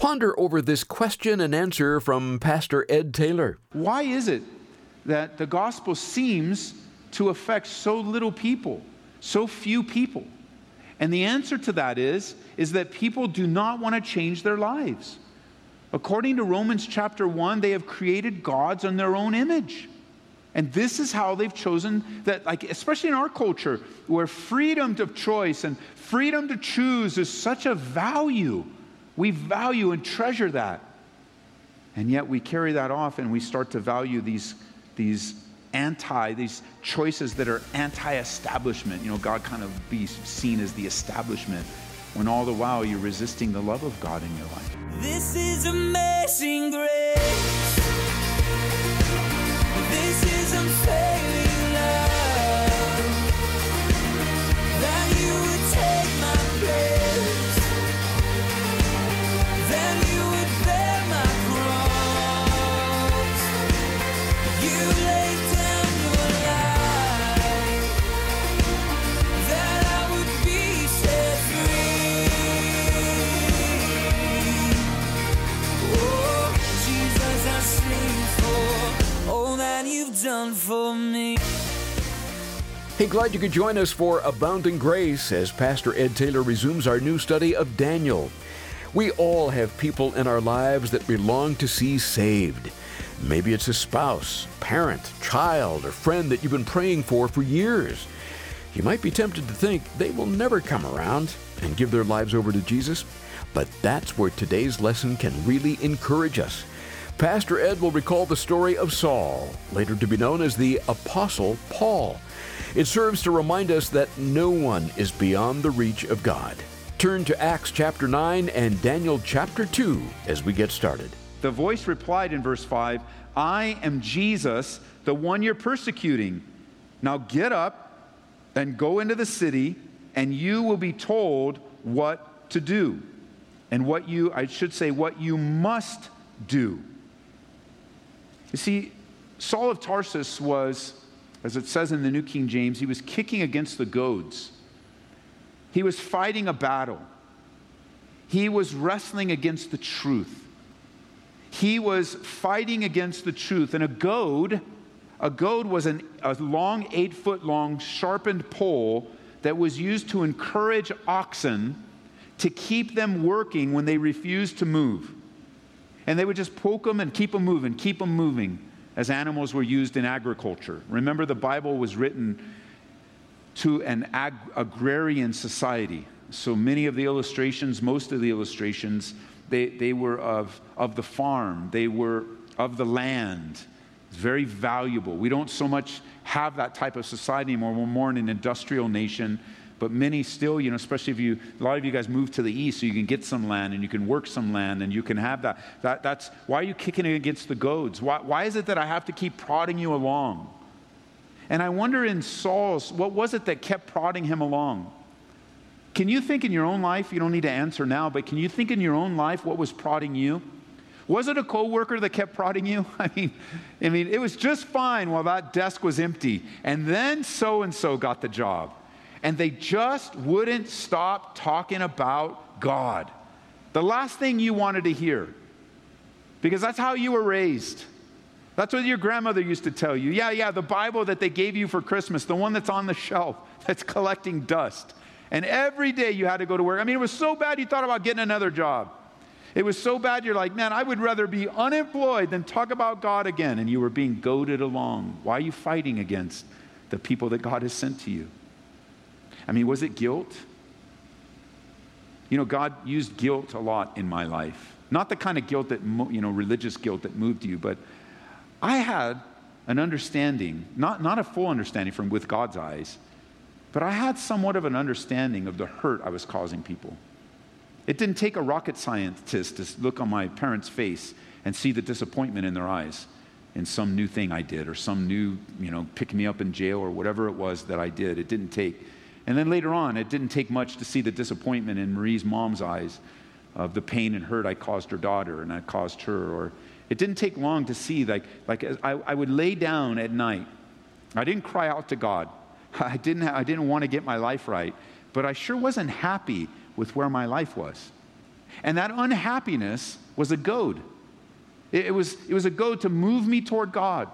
Ponder over this question and answer from Pastor Ed Taylor. Why is it that the gospel seems to affect so little people, so few people? And the answer to that is, is that people do not want to change their lives. According to Romans chapter 1, they have created gods on their own image. And this is how they've chosen that, like, especially in our culture, where freedom of choice and freedom to choose is such a value. We value and treasure that. And yet we carry that off and we start to value these, these anti, these choices that are anti establishment. You know, God kind of be seen as the establishment when all the while you're resisting the love of God in your life. This is amazing grace. Glad you could join us for Abounding Grace as Pastor Ed Taylor resumes our new study of Daniel. We all have people in our lives that we long to see saved. Maybe it's a spouse, parent, child, or friend that you've been praying for for years. You might be tempted to think they will never come around and give their lives over to Jesus, but that's where today's lesson can really encourage us. Pastor Ed will recall the story of Saul, later to be known as the Apostle Paul. It serves to remind us that no one is beyond the reach of God. Turn to Acts chapter 9 and Daniel chapter 2 as we get started. The voice replied in verse 5 I am Jesus, the one you're persecuting. Now get up and go into the city, and you will be told what to do. And what you, I should say, what you must do. You see, Saul of Tarsus was, as it says in the New King James, he was kicking against the goads. He was fighting a battle. He was wrestling against the truth. He was fighting against the truth. And a goad, a goad was an, a long, eight foot long, sharpened pole that was used to encourage oxen to keep them working when they refused to move. And they would just poke them and keep them moving, keep them moving as animals were used in agriculture. Remember, the Bible was written to an ag- agrarian society. So many of the illustrations, most of the illustrations, they, they were of, of the farm, they were of the land. It's very valuable. We don't so much have that type of society anymore. We're more in an industrial nation but many still, you know, especially if you, a lot of you guys move to the east so you can get some land and you can work some land and you can have that. that that's, why are you kicking it against the goads? Why, why is it that I have to keep prodding you along? And I wonder in Saul's, what was it that kept prodding him along? Can you think in your own life, you don't need to answer now, but can you think in your own life what was prodding you? Was it a coworker that kept prodding you? I mean, I mean, it was just fine while that desk was empty, and then so and so got the job and they just wouldn't stop talking about God. The last thing you wanted to hear, because that's how you were raised. That's what your grandmother used to tell you. Yeah, yeah, the Bible that they gave you for Christmas, the one that's on the shelf, that's collecting dust. And every day you had to go to work. I mean, it was so bad you thought about getting another job. It was so bad you're like, man, I would rather be unemployed than talk about God again. And you were being goaded along. Why are you fighting against the people that God has sent to you? I mean, was it guilt? You know, God used guilt a lot in my life. Not the kind of guilt that, you know, religious guilt that moved you, but I had an understanding, not, not a full understanding from with God's eyes, but I had somewhat of an understanding of the hurt I was causing people. It didn't take a rocket scientist to look on my parents' face and see the disappointment in their eyes in some new thing I did or some new, you know, pick me up in jail or whatever it was that I did. It didn't take. And then later on, it didn't take much to see the disappointment in Marie's mom's eyes of the pain and hurt I caused her daughter and I caused her. Or it didn't take long to see, like, like I, I would lay down at night. I didn't cry out to God. I didn't, I didn't want to get my life right, but I sure wasn't happy with where my life was. And that unhappiness was a goad. It, it was, it was a goad to move me toward God.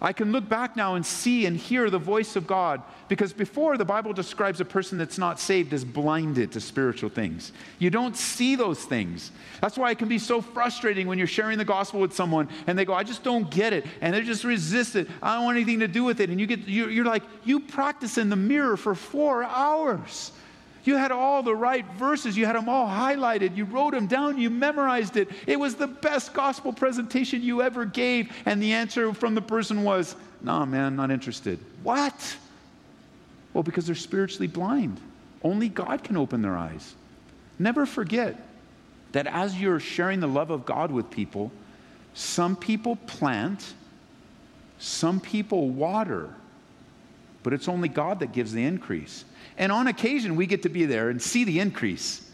I can look back now and see and hear the voice of God because before the Bible describes a person that's not saved as blinded to spiritual things. You don't see those things. That's why it can be so frustrating when you're sharing the gospel with someone and they go, I just don't get it. And they just resist it. I don't want anything to do with it. And you get, you're like, you practice in the mirror for four hours. You had all the right verses. You had them all highlighted. You wrote them down. You memorized it. It was the best gospel presentation you ever gave. And the answer from the person was, Nah, man, not interested. What? Well, because they're spiritually blind. Only God can open their eyes. Never forget that as you're sharing the love of God with people, some people plant, some people water, but it's only God that gives the increase. And on occasion, we get to be there and see the increase.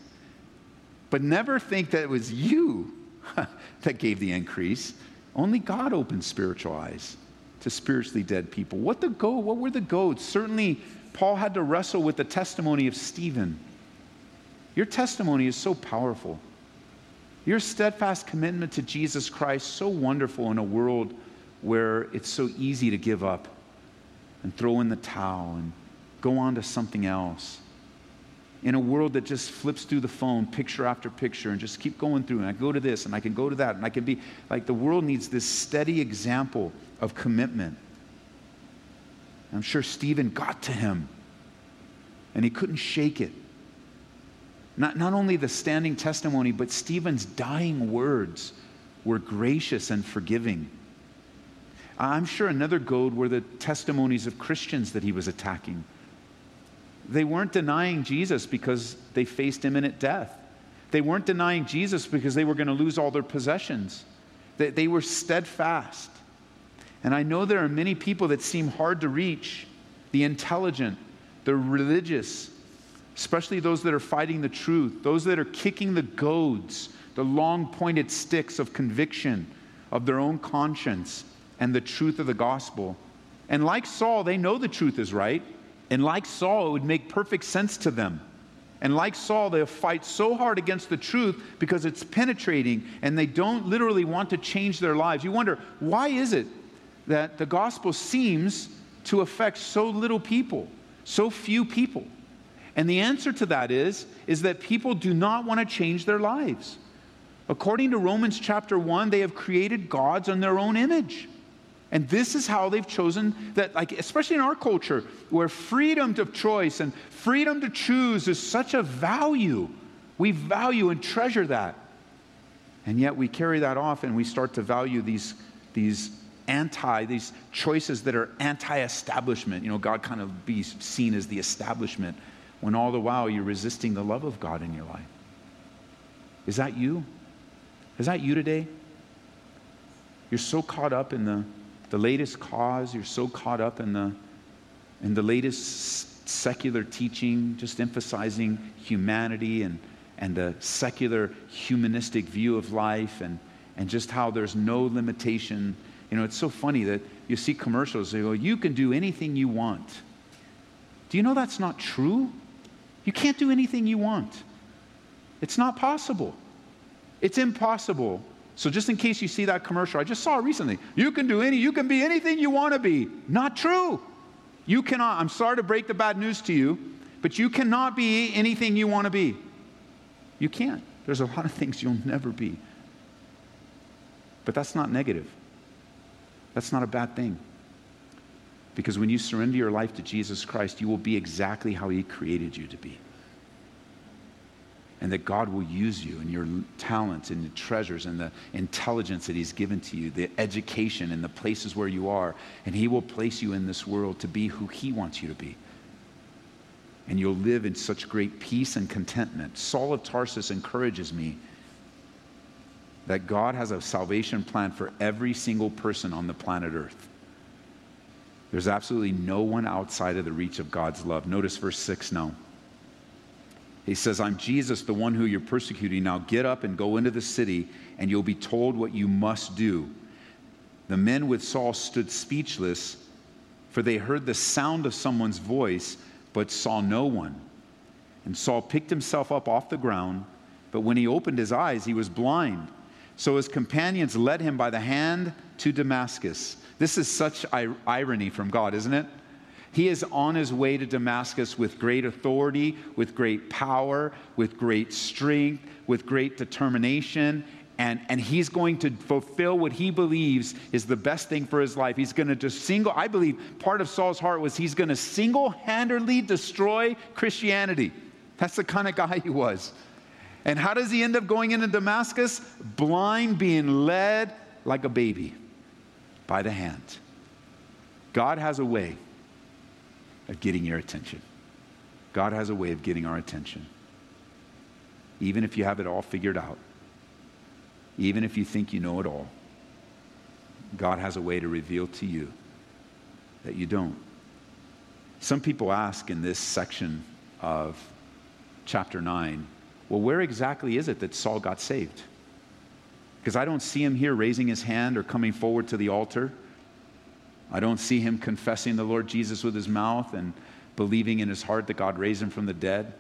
But never think that it was you that gave the increase. Only God opens spiritual eyes to spiritually dead people. What the go? What were the goads? Certainly, Paul had to wrestle with the testimony of Stephen. Your testimony is so powerful. Your steadfast commitment to Jesus Christ so wonderful in a world where it's so easy to give up and throw in the towel and go on to something else. In a world that just flips through the phone, picture after picture, and just keep going through, and I go to this, and I can go to that, and I can be like the world needs this steady example of commitment. I'm sure Stephen got to him, and he couldn't shake it. Not, not only the standing testimony, but Stephen's dying words were gracious and forgiving. I'm sure another goad were the testimonies of Christians that he was attacking. They weren't denying Jesus because they faced imminent death. They weren't denying Jesus because they were going to lose all their possessions. They, they were steadfast. And I know there are many people that seem hard to reach the intelligent, the religious, especially those that are fighting the truth, those that are kicking the goads, the long pointed sticks of conviction of their own conscience and the truth of the gospel. And like Saul, they know the truth is right. And like Saul, it would make perfect sense to them. And like Saul, they'll fight so hard against the truth because it's penetrating and they don't literally want to change their lives. You wonder, why is it that the gospel seems to affect so little people, so few people? And the answer to that is, is that people do not want to change their lives. According to Romans chapter 1, they have created gods in their own image. And this is how they've chosen that, like, especially in our culture, where freedom of choice and freedom to choose is such a value. We value and treasure that. And yet we carry that off and we start to value these, these anti, these choices that are anti establishment. You know, God kind of be seen as the establishment when all the while you're resisting the love of God in your life. Is that you? Is that you today? You're so caught up in the the latest cause, you're so caught up in the, in the latest secular teaching, just emphasizing humanity and, and the secular humanistic view of life and, and just how there's no limitation. You know, it's so funny that you see commercials, they go, you can do anything you want. Do you know that's not true? You can't do anything you want. It's not possible. It's impossible so just in case you see that commercial, I just saw it recently. You can do any, you can be anything you want to be. Not true. You cannot. I'm sorry to break the bad news to you, but you cannot be anything you want to be. You can't. There's a lot of things you'll never be. But that's not negative. That's not a bad thing. Because when you surrender your life to Jesus Christ, you will be exactly how He created you to be and that God will use you and your talents and the treasures and the intelligence that He's given to you, the education and the places where you are, and He will place you in this world to be who He wants you to be. And you'll live in such great peace and contentment. Saul of Tarsus encourages me that God has a salvation plan for every single person on the planet Earth. There's absolutely no one outside of the reach of God's love. Notice verse 6 now. He says, I'm Jesus, the one who you're persecuting. Now get up and go into the city, and you'll be told what you must do. The men with Saul stood speechless, for they heard the sound of someone's voice, but saw no one. And Saul picked himself up off the ground, But when he opened his eyes, he was blind. So his companions led him by the hand to Damascus. This is such irony from God, isn't it? He is on his way to Damascus with great authority, with great power, with great strength, with great determination, and, and he's going to fulfill what he believes is the best thing for his life. He's going to just single, I believe part of Saul's heart was he's going to single handedly destroy Christianity. That's the kind of guy he was. And how does he end up going into Damascus? Blind, being led like a baby by the hand. God has a way of getting your attention. God has a way of getting our attention. Even if you have it all figured out, even if you think you know it all, God has a way to reveal to you that you don't. Some people ask in this section of chapter 9, well, where exactly is it that Saul got saved? Because I don't see him here raising his hand or coming forward to the altar. I don't see him confessing the Lord Jesus with his mouth and believing in his heart that God raised him from the dead.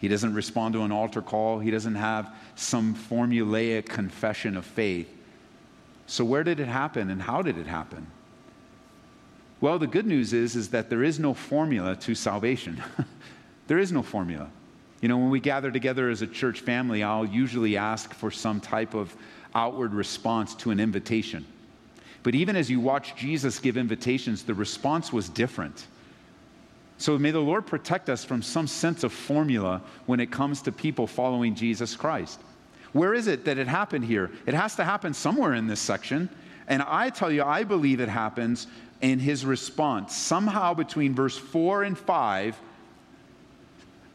He doesn't respond to an altar call. He doesn't have some formulaic confession of faith. So, where did it happen and how did it happen? Well, the good news is, is that there is no formula to salvation. there is no formula. You know, when we gather together as a church family, I'll usually ask for some type of outward response to an invitation. But even as you watch Jesus give invitations, the response was different. So may the Lord protect us from some sense of formula when it comes to people following Jesus Christ. Where is it that it happened here? It has to happen somewhere in this section. And I tell you, I believe it happens in his response. Somehow between verse 4 and 5,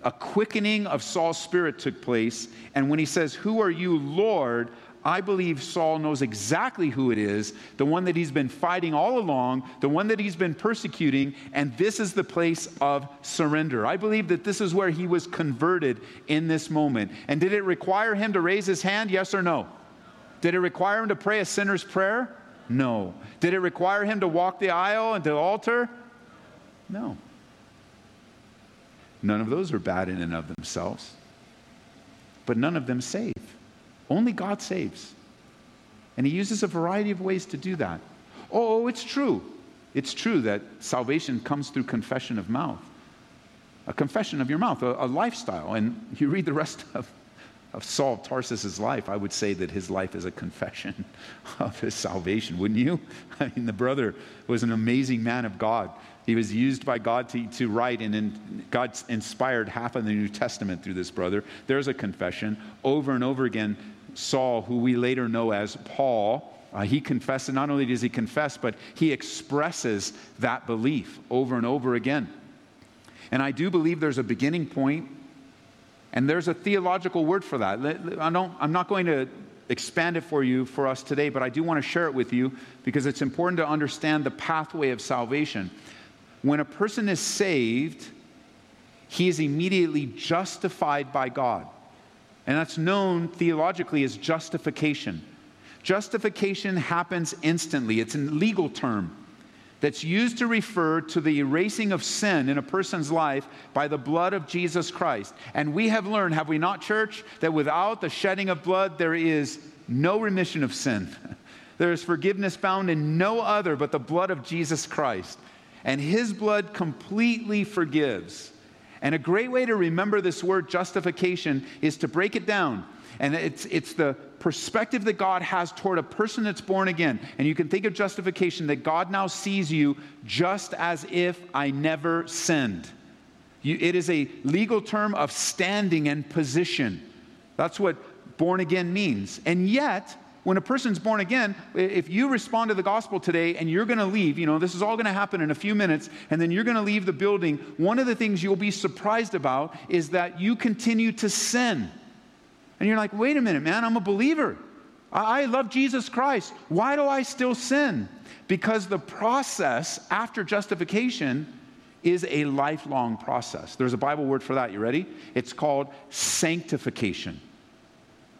a quickening of Saul's spirit took place. And when he says, Who are you, Lord? I believe Saul knows exactly who it is, the one that he's been fighting all along, the one that he's been persecuting, and this is the place of surrender. I believe that this is where he was converted in this moment. And did it require him to raise his hand? Yes or no? Did it require him to pray a sinner's prayer? No. Did it require him to walk the aisle and the altar? No. None of those are bad in and of themselves, but none of them save. Only God saves. And He uses a variety of ways to do that. Oh, it's true. It's true that salvation comes through confession of mouth, a confession of your mouth, a, a lifestyle. And you read the rest of, of Saul of Tarsus's life, I would say that his life is a confession of his salvation, wouldn't you? I mean, the brother was an amazing man of God. He was used by God to, to write, and in, God inspired half of the New Testament through this brother. There's a confession. Over and over again, Saul, who we later know as Paul, uh, he confesses, and not only does he confess, but he expresses that belief over and over again. And I do believe there's a beginning point, and there's a theological word for that. I don't, I'm not going to expand it for you for us today, but I do want to share it with you because it's important to understand the pathway of salvation. When a person is saved, he is immediately justified by God. And that's known theologically as justification. Justification happens instantly, it's a legal term that's used to refer to the erasing of sin in a person's life by the blood of Jesus Christ. And we have learned, have we not, church, that without the shedding of blood, there is no remission of sin. there is forgiveness found in no other but the blood of Jesus Christ. And his blood completely forgives. And a great way to remember this word justification is to break it down. And it's, it's the perspective that God has toward a person that's born again. And you can think of justification that God now sees you just as if I never sinned. You, it is a legal term of standing and position. That's what born again means. And yet, when a person's born again, if you respond to the gospel today and you're going to leave, you know, this is all going to happen in a few minutes, and then you're going to leave the building, one of the things you'll be surprised about is that you continue to sin. And you're like, wait a minute, man, I'm a believer. I love Jesus Christ. Why do I still sin? Because the process after justification is a lifelong process. There's a Bible word for that. You ready? It's called sanctification.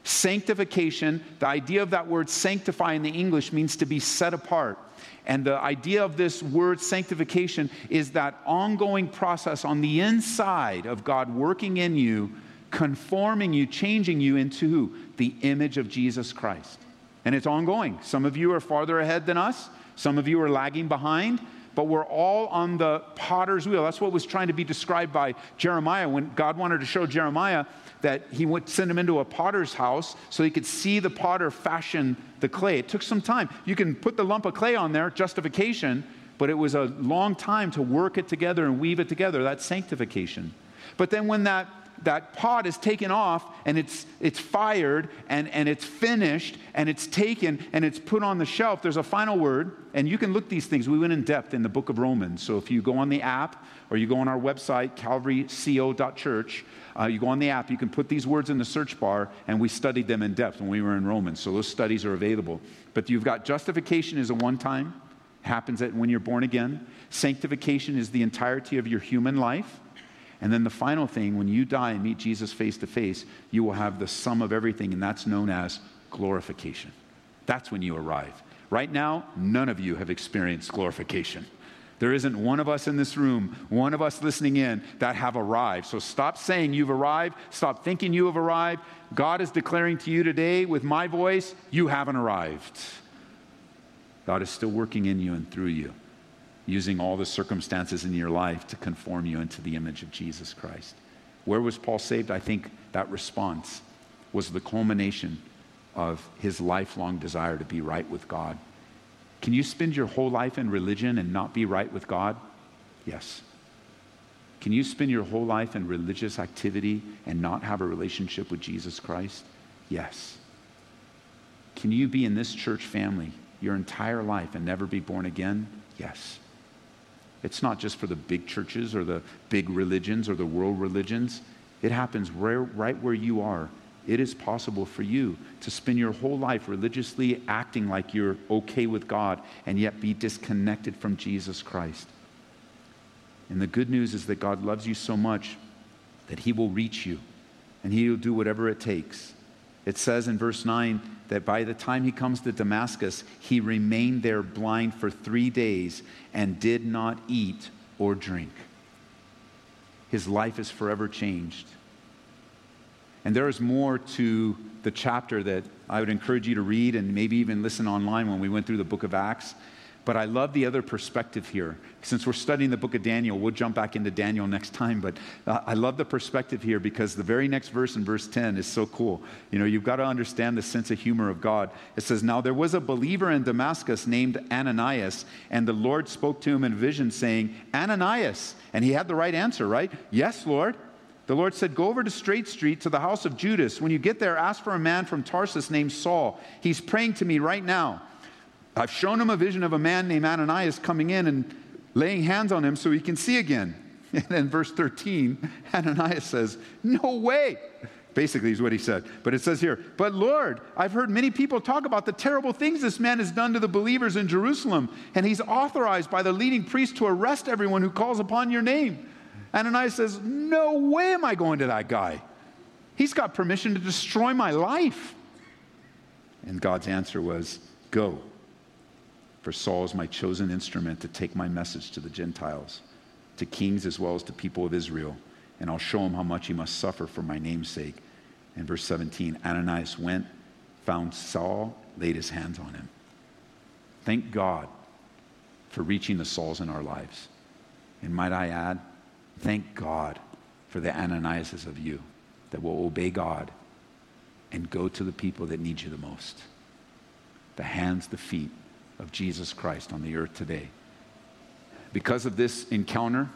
Sanctification, the idea of that word sanctify in the English means to be set apart. And the idea of this word sanctification is that ongoing process on the inside of God working in you conforming you, changing you into who? The image of Jesus Christ. And it's ongoing. Some of you are farther ahead than us, some of you are lagging behind, but we're all on the potter's wheel. That's what was trying to be described by Jeremiah when God wanted to show Jeremiah that he would send him into a potter's house so he could see the potter fashion the clay. It took some time. You can put the lump of clay on there, justification, but it was a long time to work it together and weave it together. That's sanctification. But then when that that pot is taken off and it's, it's fired and, and it's finished and it's taken and it's put on the shelf, there's a final word. And you can look these things. We went in depth in the book of Romans. So if you go on the app or you go on our website, calvaryco.church, uh, you go on the app, you can put these words in the search bar, and we studied them in depth when we were in Romans. So those studies are available. But you've got justification is a one time, happens at when you're born again. Sanctification is the entirety of your human life. And then the final thing, when you die and meet Jesus face to face, you will have the sum of everything, and that's known as glorification. That's when you arrive. Right now, none of you have experienced glorification. There isn't one of us in this room, one of us listening in, that have arrived. So stop saying you've arrived. Stop thinking you have arrived. God is declaring to you today with my voice, you haven't arrived. God is still working in you and through you using all the circumstances in your life to conform you into the image of Jesus Christ. Where was Paul saved? I think that response was the culmination of his lifelong desire to be right with God. Can you spend your whole life in religion and not be right with God? Yes. Can you spend your whole life in religious activity and not have a relationship with Jesus Christ? Yes. Can you be in this church family your entire life and never be born again? Yes. It's not just for the big churches or the big religions or the world religions. It happens right, right where you are. It is possible for you to spend your whole life religiously acting like you're okay with God and yet be disconnected from Jesus Christ. And the good news is that God loves you so much that He will reach you and He will do whatever it takes. It says in verse 9 that by the time he comes to Damascus, he remained there blind for three days and did not eat or drink. His life is forever changed. And there is more to the chapter that I would encourage you to read and maybe even listen online when we went through the book of Acts. But I love the other perspective here. Since we're studying the book of Daniel, we'll jump back into Daniel next time. But uh, I love the perspective here because the very next verse in verse 10 is so cool. You know, you've got to understand the sense of humor of God. It says, Now there was a believer in Damascus named Ananias, and the Lord spoke to him in vision, saying, Ananias. And he had the right answer, right? Yes, Lord. The Lord said, Go over to Straight Street to the house of Judas. When you get there, ask for a man from Tarsus named Saul. He's praying to me right now. I've shown him a vision of a man named Ananias coming in and laying hands on him so he can see again. And then verse 13, Ananias says, No way. Basically, is what he said. But it says here, But Lord, I've heard many people talk about the terrible things this man has done to the believers in Jerusalem, and he's authorized by the leading priest to arrest everyone who calls upon your name. Ananias says, No way am I going to that guy. He's got permission to destroy my life. And God's answer was, Go for Saul is my chosen instrument to take my message to the Gentiles, to kings as well as to people of Israel, and I'll show him how much he must suffer for my name's sake. In verse 17, Ananias went, found Saul, laid his hands on him. Thank God for reaching the Sauls in our lives. And might I add, thank God for the Ananiases of you that will obey God and go to the people that need you the most. The hands, the feet, of Jesus Christ on the earth today. Because of this encounter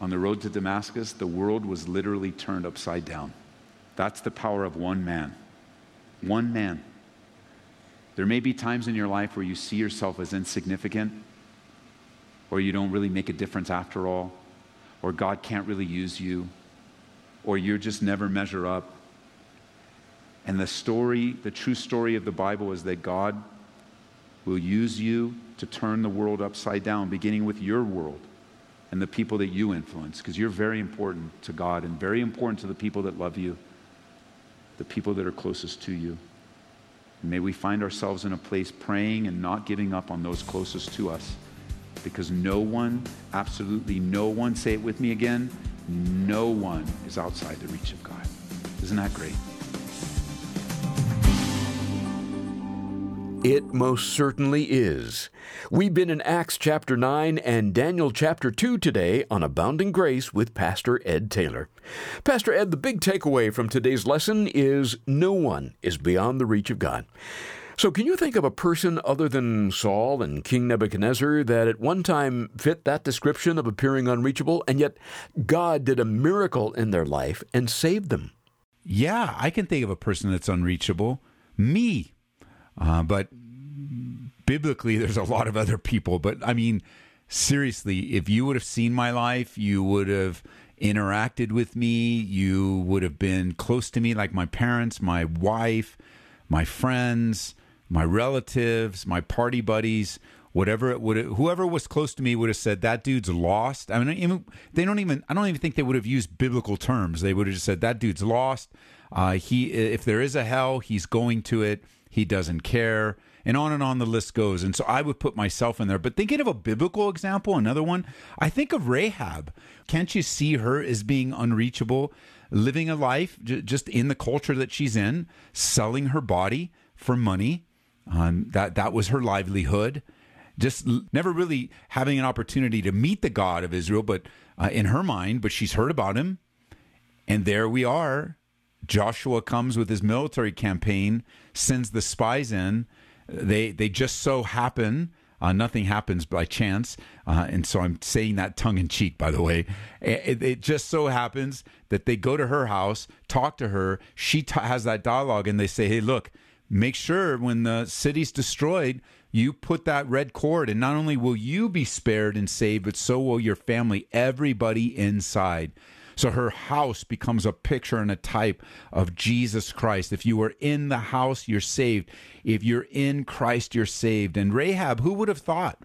on the road to Damascus, the world was literally turned upside down. That's the power of one man. One man. There may be times in your life where you see yourself as insignificant, or you don't really make a difference after all, or God can't really use you, or you just never measure up. And the story, the true story of the Bible is that God will use you to turn the world upside down, beginning with your world and the people that you influence, because you're very important to God and very important to the people that love you, the people that are closest to you. And may we find ourselves in a place praying and not giving up on those closest to us, because no one, absolutely no one, say it with me again, no one is outside the reach of God. Isn't that great? It most certainly is. We've been in Acts chapter 9 and Daniel chapter 2 today on Abounding Grace with Pastor Ed Taylor. Pastor Ed, the big takeaway from today's lesson is no one is beyond the reach of God. So, can you think of a person other than Saul and King Nebuchadnezzar that at one time fit that description of appearing unreachable, and yet God did a miracle in their life and saved them? Yeah, I can think of a person that's unreachable. Me. Uh, but biblically, there's a lot of other people. But I mean, seriously, if you would have seen my life, you would have interacted with me, you would have been close to me, like my parents, my wife, my friends, my relatives, my party buddies. Whatever it would, whoever was close to me would have said that dude's lost. I mean, even, they don't even. I don't even think they would have used biblical terms. They would have just said that dude's lost. Uh, he, if there is a hell, he's going to it he doesn't care, and on and on the list goes. And so I would put myself in there. But thinking of a biblical example, another one, I think of Rahab. Can't you see her as being unreachable, living a life j- just in the culture that she's in, selling her body for money? Um, that that was her livelihood. Just l- never really having an opportunity to meet the God of Israel, but uh, in her mind, but she's heard about him, and there we are Joshua comes with his military campaign, sends the spies in. They they just so happen. Uh, nothing happens by chance, uh, and so I'm saying that tongue in cheek. By the way, it, it, just so happens that they go to her house, talk to her. She t- has that dialogue, and they say, "Hey, look, make sure when the city's destroyed, you put that red cord, and not only will you be spared and saved, but so will your family, everybody inside." So her house becomes a picture and a type of Jesus Christ. If you are in the house, you're saved. If you're in Christ, you're saved. And Rahab, who would have thought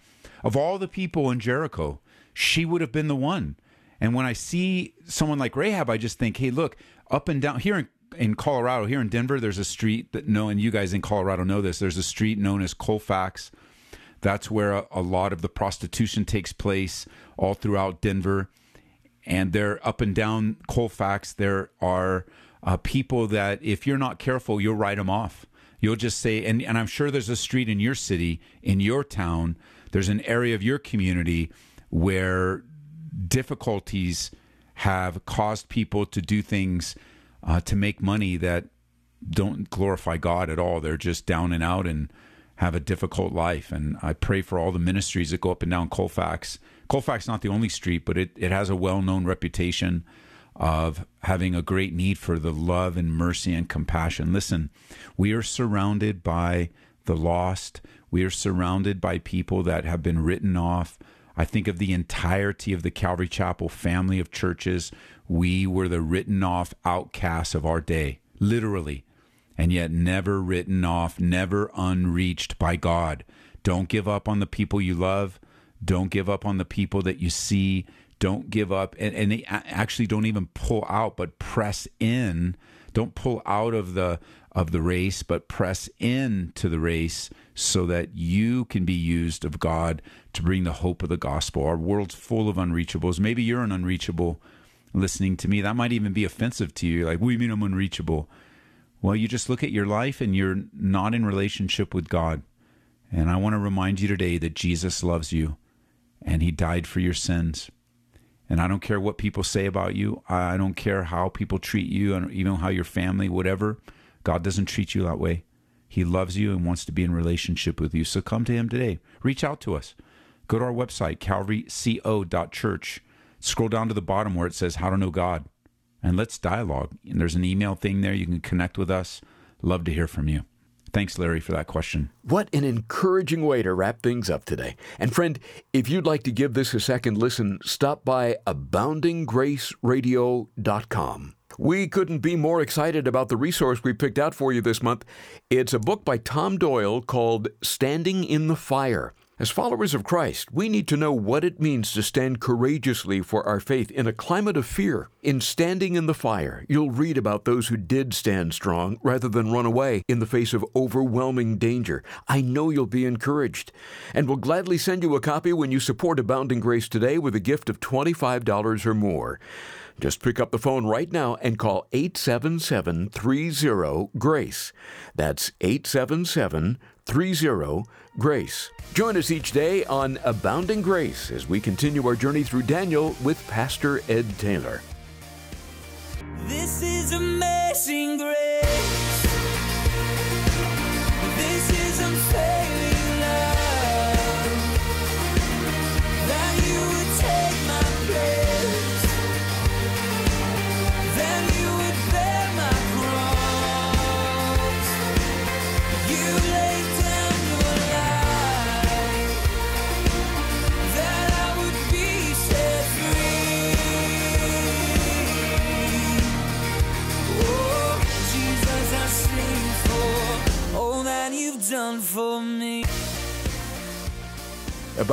of all the people in Jericho, she would have been the one. And when I see someone like Rahab, I just think, hey, look, up and down here in in Colorado, here in Denver, there's a street that no, and you guys in Colorado know this. There's a street known as Colfax. That's where a, a lot of the prostitution takes place all throughout Denver and they're up and down Colfax. There are uh, people that, if you're not careful, you'll write them off. You'll just say, and, and I'm sure there's a street in your city, in your town, there's an area of your community where difficulties have caused people to do things uh, to make money that don't glorify God at all. They're just down and out and have a difficult life. And I pray for all the ministries that go up and down Colfax Colfax is not the only street, but it, it has a well known reputation of having a great need for the love and mercy and compassion. Listen, we are surrounded by the lost, we are surrounded by people that have been written off. I think of the entirety of the Calvary Chapel family of churches. We were the written off outcasts of our day, literally, and yet never written off, never unreached by God. Don't give up on the people you love. Don't give up on the people that you see. Don't give up. And, and they actually don't even pull out, but press in. Don't pull out of the of the race, but press in to the race so that you can be used of God to bring the hope of the gospel. Our world's full of unreachables. Maybe you're an unreachable listening to me. That might even be offensive to you. Like, what do you mean I'm unreachable? Well, you just look at your life and you're not in relationship with God. And I want to remind you today that Jesus loves you and he died for your sins. And I don't care what people say about you. I don't care how people treat you, and even how your family, whatever. God doesn't treat you that way. He loves you and wants to be in relationship with you. So come to Him today. Reach out to us. Go to our website, calvaryco.church. Scroll down to the bottom where it says How to Know God, and let's dialogue. And there's an email thing there. You can connect with us. Love to hear from you. Thanks, Larry, for that question. What an encouraging way to wrap things up today. And friend, if you'd like to give this a second listen, stop by aboundinggraceradio.com. We couldn't be more excited about the resource we picked out for you this month. It's a book by Tom Doyle called Standing in the Fire. As followers of Christ, we need to know what it means to stand courageously for our faith in a climate of fear. In Standing in the Fire, you'll read about those who did stand strong rather than run away in the face of overwhelming danger. I know you'll be encouraged. And we'll gladly send you a copy when you support Abounding Grace today with a gift of $25 or more. Just pick up the phone right now and call 877 30 GRACE. That's 877 30 GRACE. Join us each day on Abounding Grace as we continue our journey through Daniel with Pastor Ed Taylor. This is amazing grace.